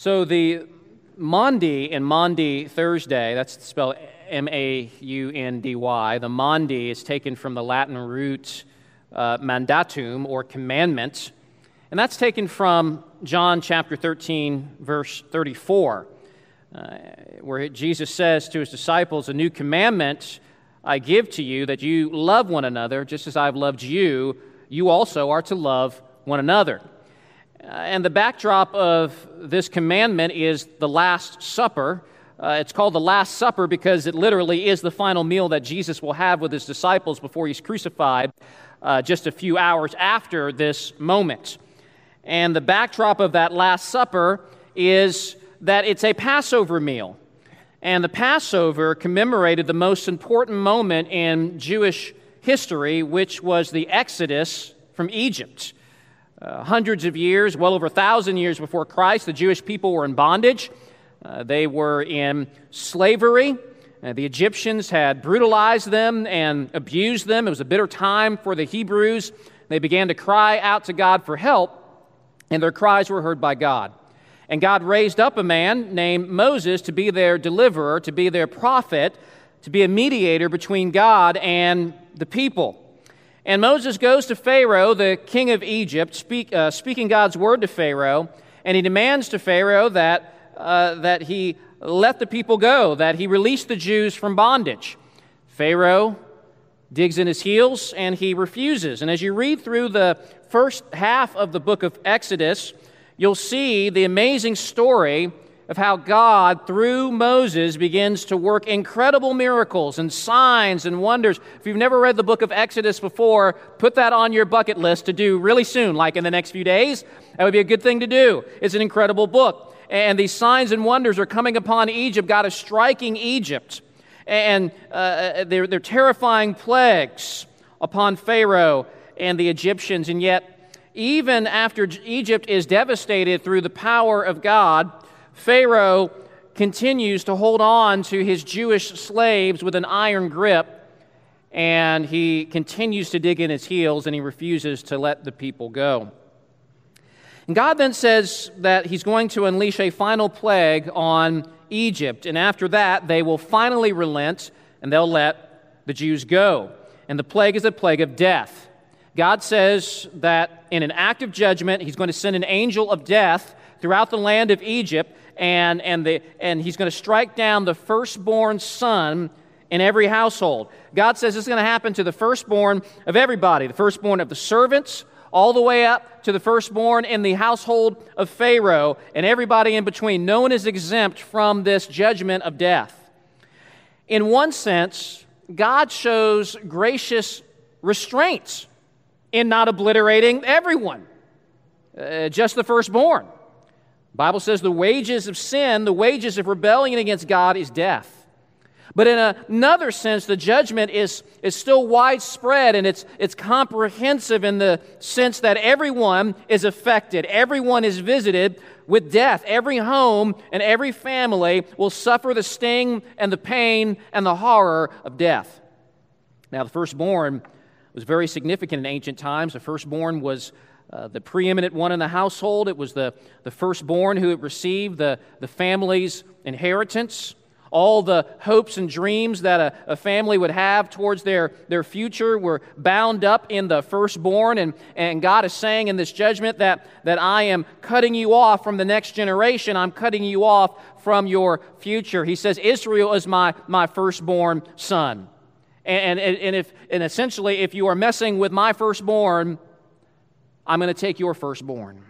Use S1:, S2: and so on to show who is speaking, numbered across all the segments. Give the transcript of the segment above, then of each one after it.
S1: So the Maundy and Maundy Thursday, that's spelled M A U N D Y, the Maundy is taken from the Latin root uh, mandatum or commandment, and that's taken from John chapter 13, verse 34, uh, where Jesus says to his disciples, A new commandment I give to you, that you love one another, just as I've loved you, you also are to love one another. Uh, and the backdrop of this commandment is the Last Supper. Uh, it's called the Last Supper because it literally is the final meal that Jesus will have with his disciples before he's crucified, uh, just a few hours after this moment. And the backdrop of that Last Supper is that it's a Passover meal. And the Passover commemorated the most important moment in Jewish history, which was the Exodus from Egypt. Uh, hundreds of years, well over a thousand years before Christ, the Jewish people were in bondage. Uh, they were in slavery. Uh, the Egyptians had brutalized them and abused them. It was a bitter time for the Hebrews. They began to cry out to God for help, and their cries were heard by God. And God raised up a man named Moses to be their deliverer, to be their prophet, to be a mediator between God and the people. And Moses goes to Pharaoh, the king of Egypt, speak, uh, speaking God's word to Pharaoh, and he demands to Pharaoh that, uh, that he let the people go, that he release the Jews from bondage. Pharaoh digs in his heels and he refuses. And as you read through the first half of the book of Exodus, you'll see the amazing story of how God, through Moses, begins to work incredible miracles and signs and wonders. If you've never read the book of Exodus before, put that on your bucket list to do really soon, like in the next few days. That would be a good thing to do. It's an incredible book. And these signs and wonders are coming upon Egypt. God is striking Egypt. And uh, they're, they're terrifying plagues upon Pharaoh and the Egyptians. And yet, even after Egypt is devastated through the power of God, Pharaoh continues to hold on to his Jewish slaves with an iron grip, and he continues to dig in his heels and he refuses to let the people go. And God then says that he's going to unleash a final plague on Egypt, and after that, they will finally relent and they'll let the Jews go. And the plague is a plague of death. God says that in an act of judgment, he's going to send an angel of death throughout the land of Egypt and, and, the, and he's going to strike down the firstborn son in every household. God says this is going to happen to the firstborn of everybody the firstborn of the servants, all the way up to the firstborn in the household of Pharaoh, and everybody in between. No one is exempt from this judgment of death. In one sense, God shows gracious restraints in not obliterating everyone, uh, just the firstborn. Bible says the wages of sin, the wages of rebellion against God is death. But in another sense, the judgment is, is still widespread and it's, it's comprehensive in the sense that everyone is affected, everyone is visited with death. Every home and every family will suffer the sting and the pain and the horror of death. Now, the firstborn was very significant in ancient times. The firstborn was uh, the preeminent one in the household. It was the, the firstborn who had received the, the family's inheritance. All the hopes and dreams that a, a, family would have towards their, their future were bound up in the firstborn. And, and God is saying in this judgment that, that I am cutting you off from the next generation. I'm cutting you off from your future. He says, Israel is my, my firstborn son. And, and, and, if, and essentially, if you are messing with my firstborn, I'm going to take your firstborn.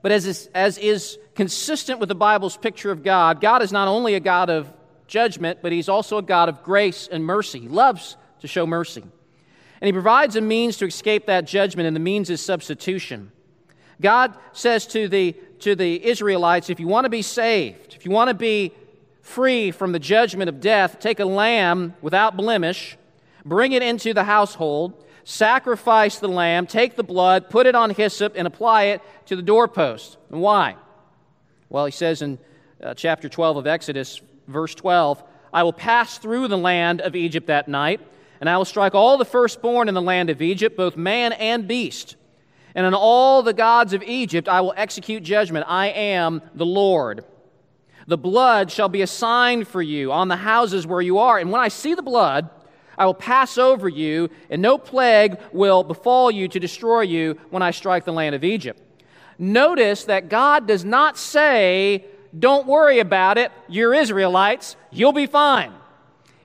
S1: But as is, as is consistent with the Bible's picture of God, God is not only a God of judgment, but He's also a God of grace and mercy. He loves to show mercy. And He provides a means to escape that judgment, and the means is substitution. God says to the, to the Israelites if you want to be saved, if you want to be free from the judgment of death, take a lamb without blemish, bring it into the household sacrifice the lamb, take the blood, put it on hyssop, and apply it to the doorpost. And why? Well, he says in uh, chapter 12 of Exodus, verse 12, I will pass through the land of Egypt that night, and I will strike all the firstborn in the land of Egypt, both man and beast. and on all the gods of Egypt I will execute judgment. I am the Lord. The blood shall be a sign for you on the houses where you are. And when I see the blood, I will pass over you, and no plague will befall you to destroy you when I strike the land of Egypt. Notice that God does not say, Don't worry about it, you're Israelites, you'll be fine.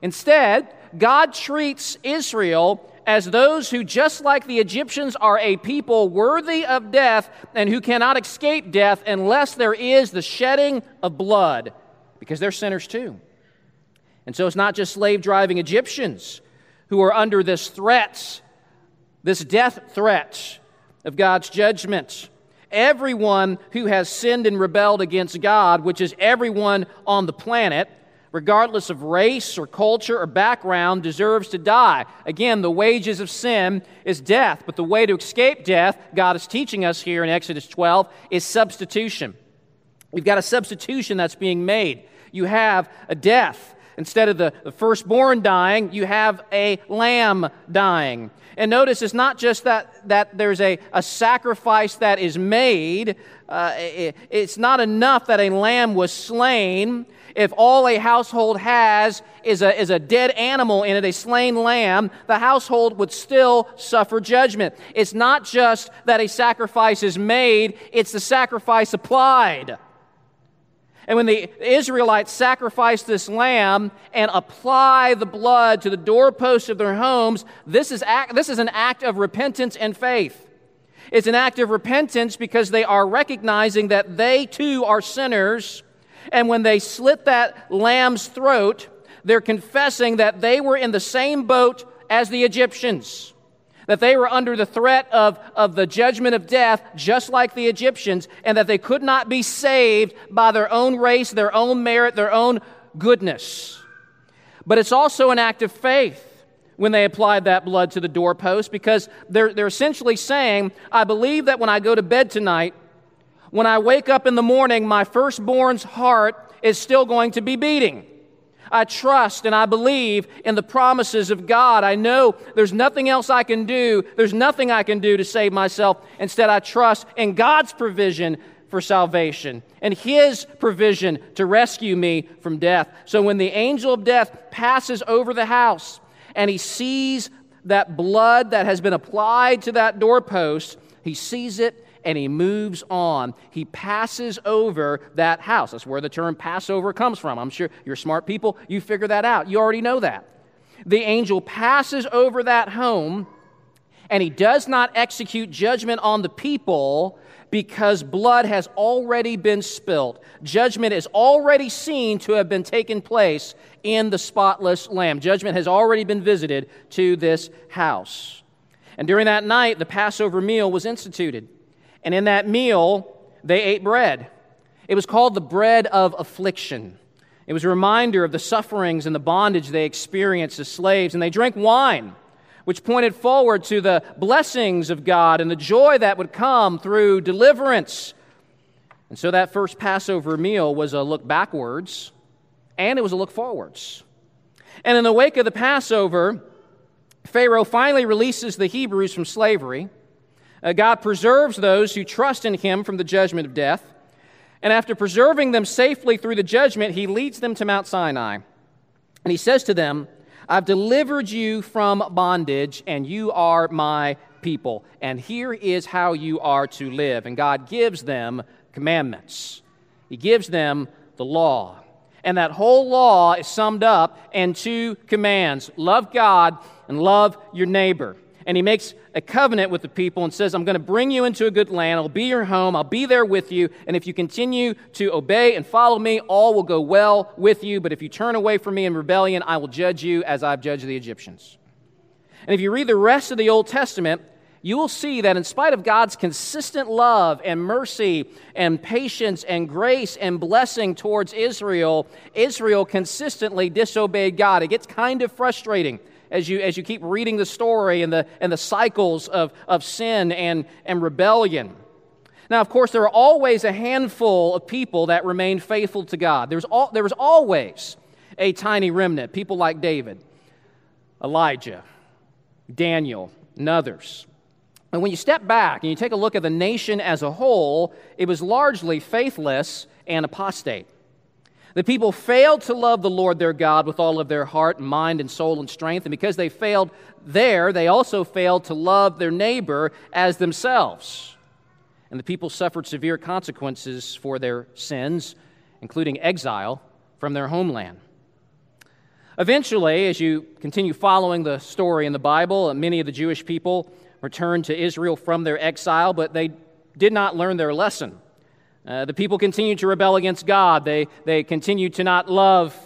S1: Instead, God treats Israel as those who, just like the Egyptians, are a people worthy of death and who cannot escape death unless there is the shedding of blood, because they're sinners too. And so it's not just slave driving Egyptians who are under this threat, this death threat of God's judgment. Everyone who has sinned and rebelled against God, which is everyone on the planet, regardless of race or culture or background, deserves to die. Again, the wages of sin is death, but the way to escape death, God is teaching us here in Exodus 12, is substitution. We've got a substitution that's being made. You have a death. Instead of the, the firstborn dying, you have a lamb dying. And notice it's not just that, that there's a, a sacrifice that is made, uh, it, it's not enough that a lamb was slain if all a household has is a, is a dead animal in it, a slain lamb, the household would still suffer judgment. It's not just that a sacrifice is made, it's the sacrifice applied. And when the Israelites sacrifice this lamb and apply the blood to the doorposts of their homes, this is, act, this is an act of repentance and faith. It's an act of repentance because they are recognizing that they too are sinners and when they slit that lamb's throat, they're confessing that they were in the same boat as the Egyptians, that they were under the threat of, of the judgment of death, just like the Egyptians, and that they could not be saved by their own race, their own merit, their own goodness. But it's also an act of faith when they applied that blood to the doorpost because they're, they're essentially saying, I believe that when I go to bed tonight, when I wake up in the morning, my firstborn's heart is still going to be beating. I trust and I believe in the promises of God. I know there's nothing else I can do. There's nothing I can do to save myself. Instead, I trust in God's provision for salvation and His provision to rescue me from death. So when the angel of death passes over the house and he sees that blood that has been applied to that doorpost, he sees it and he moves on. He passes over that house. That's where the term Passover comes from. I'm sure you're smart people, you figure that out. You already know that. The angel passes over that home and he does not execute judgment on the people because blood has already been spilt. Judgment is already seen to have been taken place in the spotless lamb. Judgment has already been visited to this house. And during that night, the Passover meal was instituted. And in that meal, they ate bread. It was called the bread of affliction. It was a reminder of the sufferings and the bondage they experienced as slaves. And they drank wine, which pointed forward to the blessings of God and the joy that would come through deliverance. And so that first Passover meal was a look backwards and it was a look forwards. And in the wake of the Passover, Pharaoh finally releases the Hebrews from slavery. Uh, God preserves those who trust in him from the judgment of death. And after preserving them safely through the judgment, he leads them to Mount Sinai. And he says to them, I've delivered you from bondage, and you are my people. And here is how you are to live. And God gives them commandments, He gives them the law. And that whole law is summed up in two commands love God and love your neighbor and he makes a covenant with the people and says, I'm going to bring you into a good land. I'll be your home. I'll be there with you. And if you continue to obey and follow me, all will go well with you. But if you turn away from me in rebellion, I will judge you as I've judged the Egyptians. And if you read the rest of the Old Testament, you will see that in spite of God's consistent love and mercy and patience and grace and blessing towards Israel, Israel consistently disobeyed God. It gets kind of frustrating as you, as you keep reading the story and the, and the cycles of, of sin and, and rebellion. Now, of course, there are always a handful of people that remain faithful to God. There's all, there was always a tiny remnant, people like David, Elijah, Daniel, and others. And when you step back and you take a look at the nation as a whole, it was largely faithless and apostate. The people failed to love the Lord their God with all of their heart, mind, and soul and strength. And because they failed there, they also failed to love their neighbor as themselves. And the people suffered severe consequences for their sins, including exile from their homeland. Eventually, as you continue following the story in the Bible, many of the Jewish people returned to Israel from their exile, but they did not learn their lesson. Uh, the people continued to rebel against God. They, they continued to not love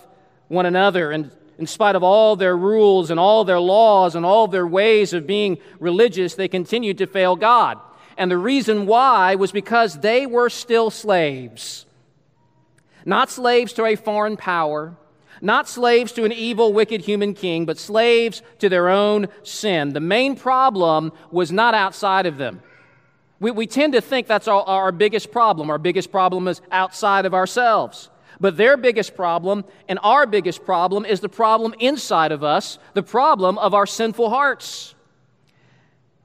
S1: one another. And in spite of all their rules and all their laws and all their ways of being religious, they continued to fail God. And the reason why was because they were still slaves. Not slaves to a foreign power, not slaves to an evil, wicked human king, but slaves to their own sin. The main problem was not outside of them. We, we tend to think that's our, our biggest problem. Our biggest problem is outside of ourselves. But their biggest problem and our biggest problem is the problem inside of us, the problem of our sinful hearts.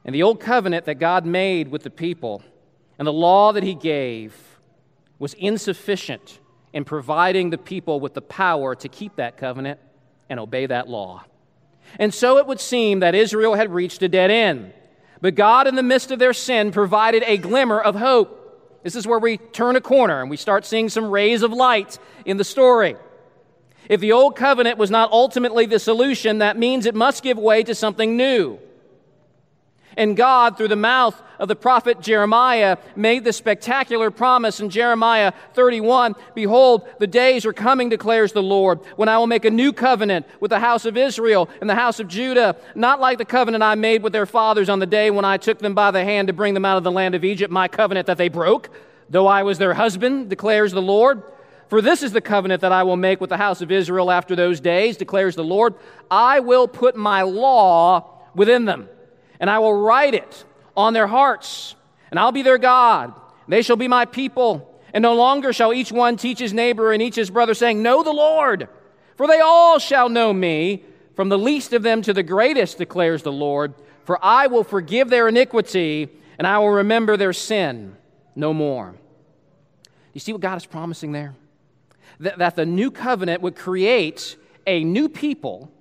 S1: And the old covenant that God made with the people and the law that He gave was insufficient in providing the people with the power to keep that covenant and obey that law. And so it would seem that Israel had reached a dead end. But God, in the midst of their sin, provided a glimmer of hope. This is where we turn a corner and we start seeing some rays of light in the story. If the old covenant was not ultimately the solution, that means it must give way to something new. And God, through the mouth of the prophet Jeremiah, made the spectacular promise in Jeremiah 31 Behold, the days are coming, declares the Lord, when I will make a new covenant with the house of Israel and the house of Judah, not like the covenant I made with their fathers on the day when I took them by the hand to bring them out of the land of Egypt, my covenant that they broke, though I was their husband, declares the Lord. For this is the covenant that I will make with the house of Israel after those days, declares the Lord. I will put my law within them and I will write it on their hearts, and I'll be their God. They shall be my people, and no longer shall each one teach his neighbor and each his brother, saying, Know the Lord, for they all shall know me, from the least of them to the greatest, declares the Lord. For I will forgive their iniquity, and I will remember their sin no more. You see what God is promising there? That, that the new covenant would create a new people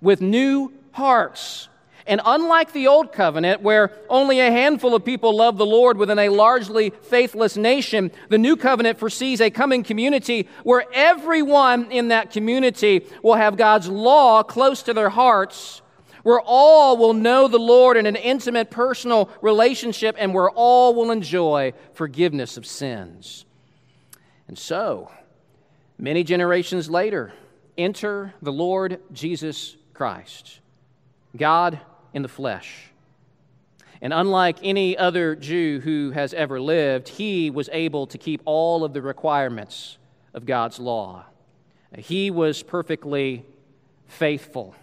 S1: with new hearts and unlike the Old Covenant, where only a handful of people love the Lord within a largely faithless nation, the New Covenant foresees a coming community where everyone in that community will have God's law close to their hearts, where all will know the Lord in an intimate personal relationship, and where all will enjoy forgiveness of sins. And so, many generations later, enter the Lord Jesus Christ. God in the flesh. And unlike any other Jew who has ever lived, he was able to keep all of the requirements of God's law. He was perfectly faithful.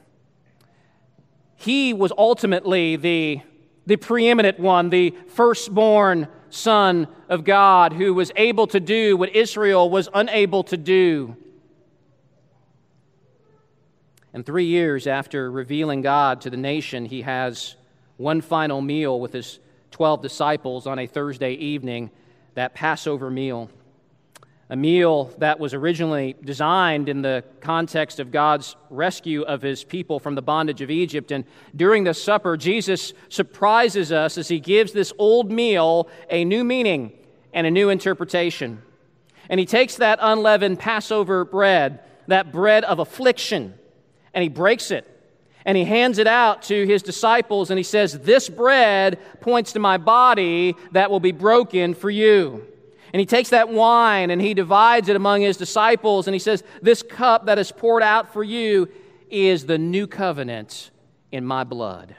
S1: He was ultimately the, the preeminent one, the firstborn Son of God, who was able to do what Israel was unable to do. And three years after revealing God to the nation, he has one final meal with his 12 disciples on a Thursday evening, that Passover meal. A meal that was originally designed in the context of God's rescue of his people from the bondage of Egypt. And during the supper, Jesus surprises us as he gives this old meal a new meaning and a new interpretation. And he takes that unleavened Passover bread, that bread of affliction, and he breaks it and he hands it out to his disciples and he says, This bread points to my body that will be broken for you. And he takes that wine and he divides it among his disciples and he says, This cup that is poured out for you is the new covenant in my blood.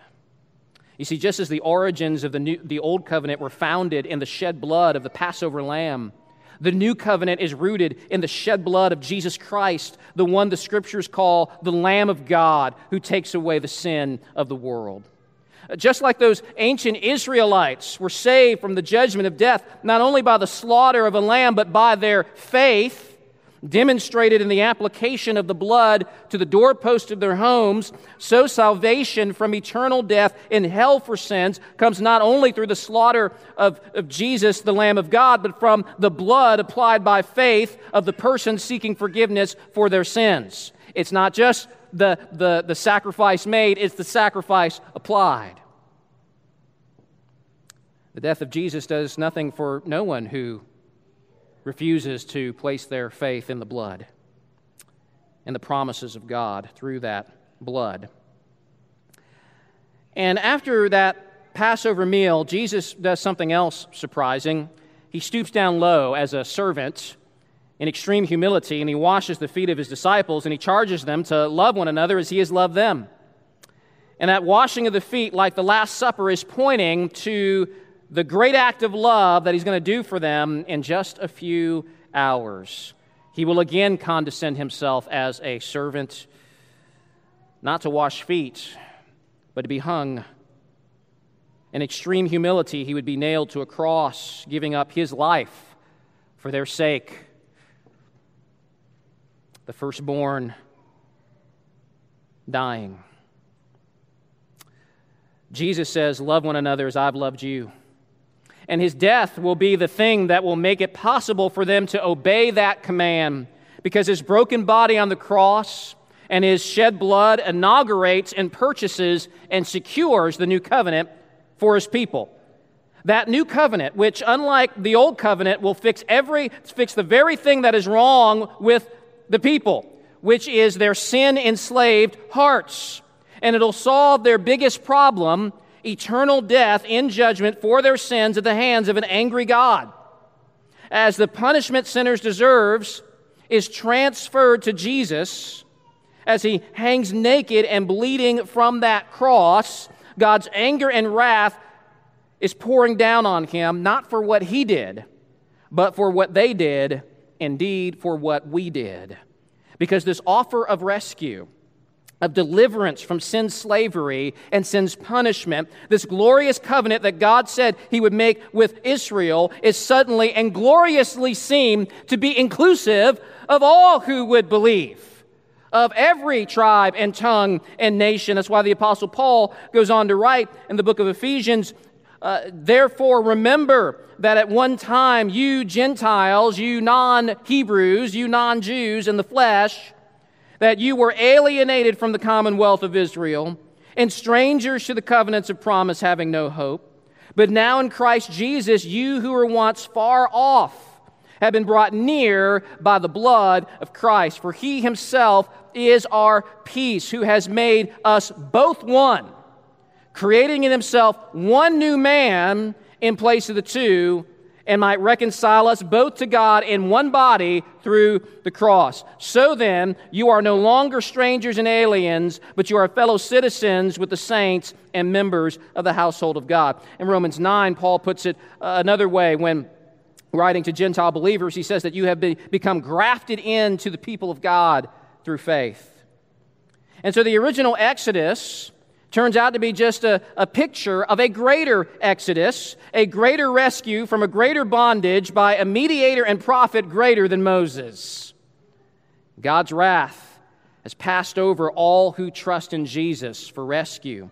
S1: You see, just as the origins of the, new, the old covenant were founded in the shed blood of the Passover lamb, the new covenant is rooted in the shed blood of Jesus Christ, the one the scriptures call the Lamb of God who takes away the sin of the world. Uh, just like those ancient Israelites were saved from the judgment of death, not only by the slaughter of a lamb, but by their faith, demonstrated in the application of the blood to the doorpost of their homes, so salvation from eternal death in hell for sins comes not only through the slaughter of, of Jesus, the Lamb of God, but from the blood applied by faith of the person seeking forgiveness for their sins. It's not just the, the, the sacrifice made, it's the sacrifice applied. The death of Jesus does nothing for no one who refuses to place their faith in the blood and the promises of God through that blood. And after that Passover meal, Jesus does something else surprising. He stoops down low as a servant in extreme humility, and he washes the feet of his disciples, and he charges them to love one another as he has loved them. And that washing of the feet, like the Last Supper, is pointing to the great act of love that he's going to do for them in just a few hours. He will again condescend himself as a servant, not to wash feet, but to be hung. In extreme humility, he would be nailed to a cross, giving up his life for their sake. The firstborn dying. Jesus says, Love one another as I've loved you and his death will be the thing that will make it possible for them to obey that command because his broken body on the cross and his shed blood inaugurates and purchases and secures the new covenant for his people. That new covenant, which unlike the old covenant, will fix every fix the very thing that is wrong with the people, which is their sin enslaved hearts. And it'll solve their biggest problem, eternal death in judgment for their sins at the hands of an angry God. As the punishment sinners deserves is transferred to Jesus as he hangs naked and bleeding from that cross, God's anger and wrath is pouring down on him, not for what he did, but for what they did, indeed, for what we did. Because this offer of rescue, of deliverance from sin's slavery and sin's punishment, this glorious covenant that God said he would make with Israel is suddenly and gloriously seen to be inclusive of all who would believe. Of every tribe and tongue and nation. That's why the Apostle Paul goes on to write in the book of Ephesians uh, Therefore, remember that at one time you Gentiles, you non Hebrews, you non Jews in the flesh, that you were alienated from the commonwealth of Israel and strangers to the covenants of promise, having no hope. But now in Christ Jesus, you who were once far off have been brought near by the blood of Christ. For he himself is our peace, who has made us both one, creating in himself one new man in place of the two and might reconcile us both to God in one body through the cross. So then, you are no longer strangers and aliens, but you are fellow citizens with the saints and members of the household of God. In Romans 9, Paul puts it uh, another way when writing to Gentile believers, he says that you have become grafted into the people of God through faith. And so the original Exodus turns out to be just a, a picture of a greater exodus, a greater rescue from a greater bondage by a mediator and prophet greater than Moses. God's wrath has passed over all who trust in Jesus for rescue.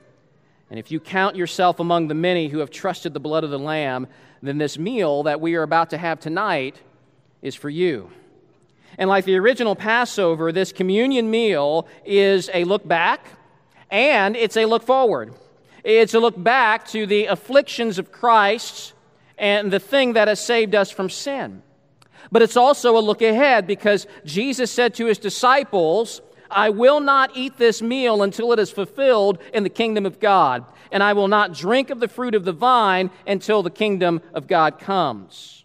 S1: And if you count yourself among the many who have trusted the blood of the Lamb, then this meal that we are about to have tonight is for you. And like the original Passover, this communion meal is a look back and it's a look forward. It's a look back to the afflictions of Christ and the thing that has saved us from sin. But it's also a look ahead because Jesus said to his disciples, I will not eat this meal until it is fulfilled in the kingdom of God, and I will not drink of the fruit of the vine until the kingdom of God comes.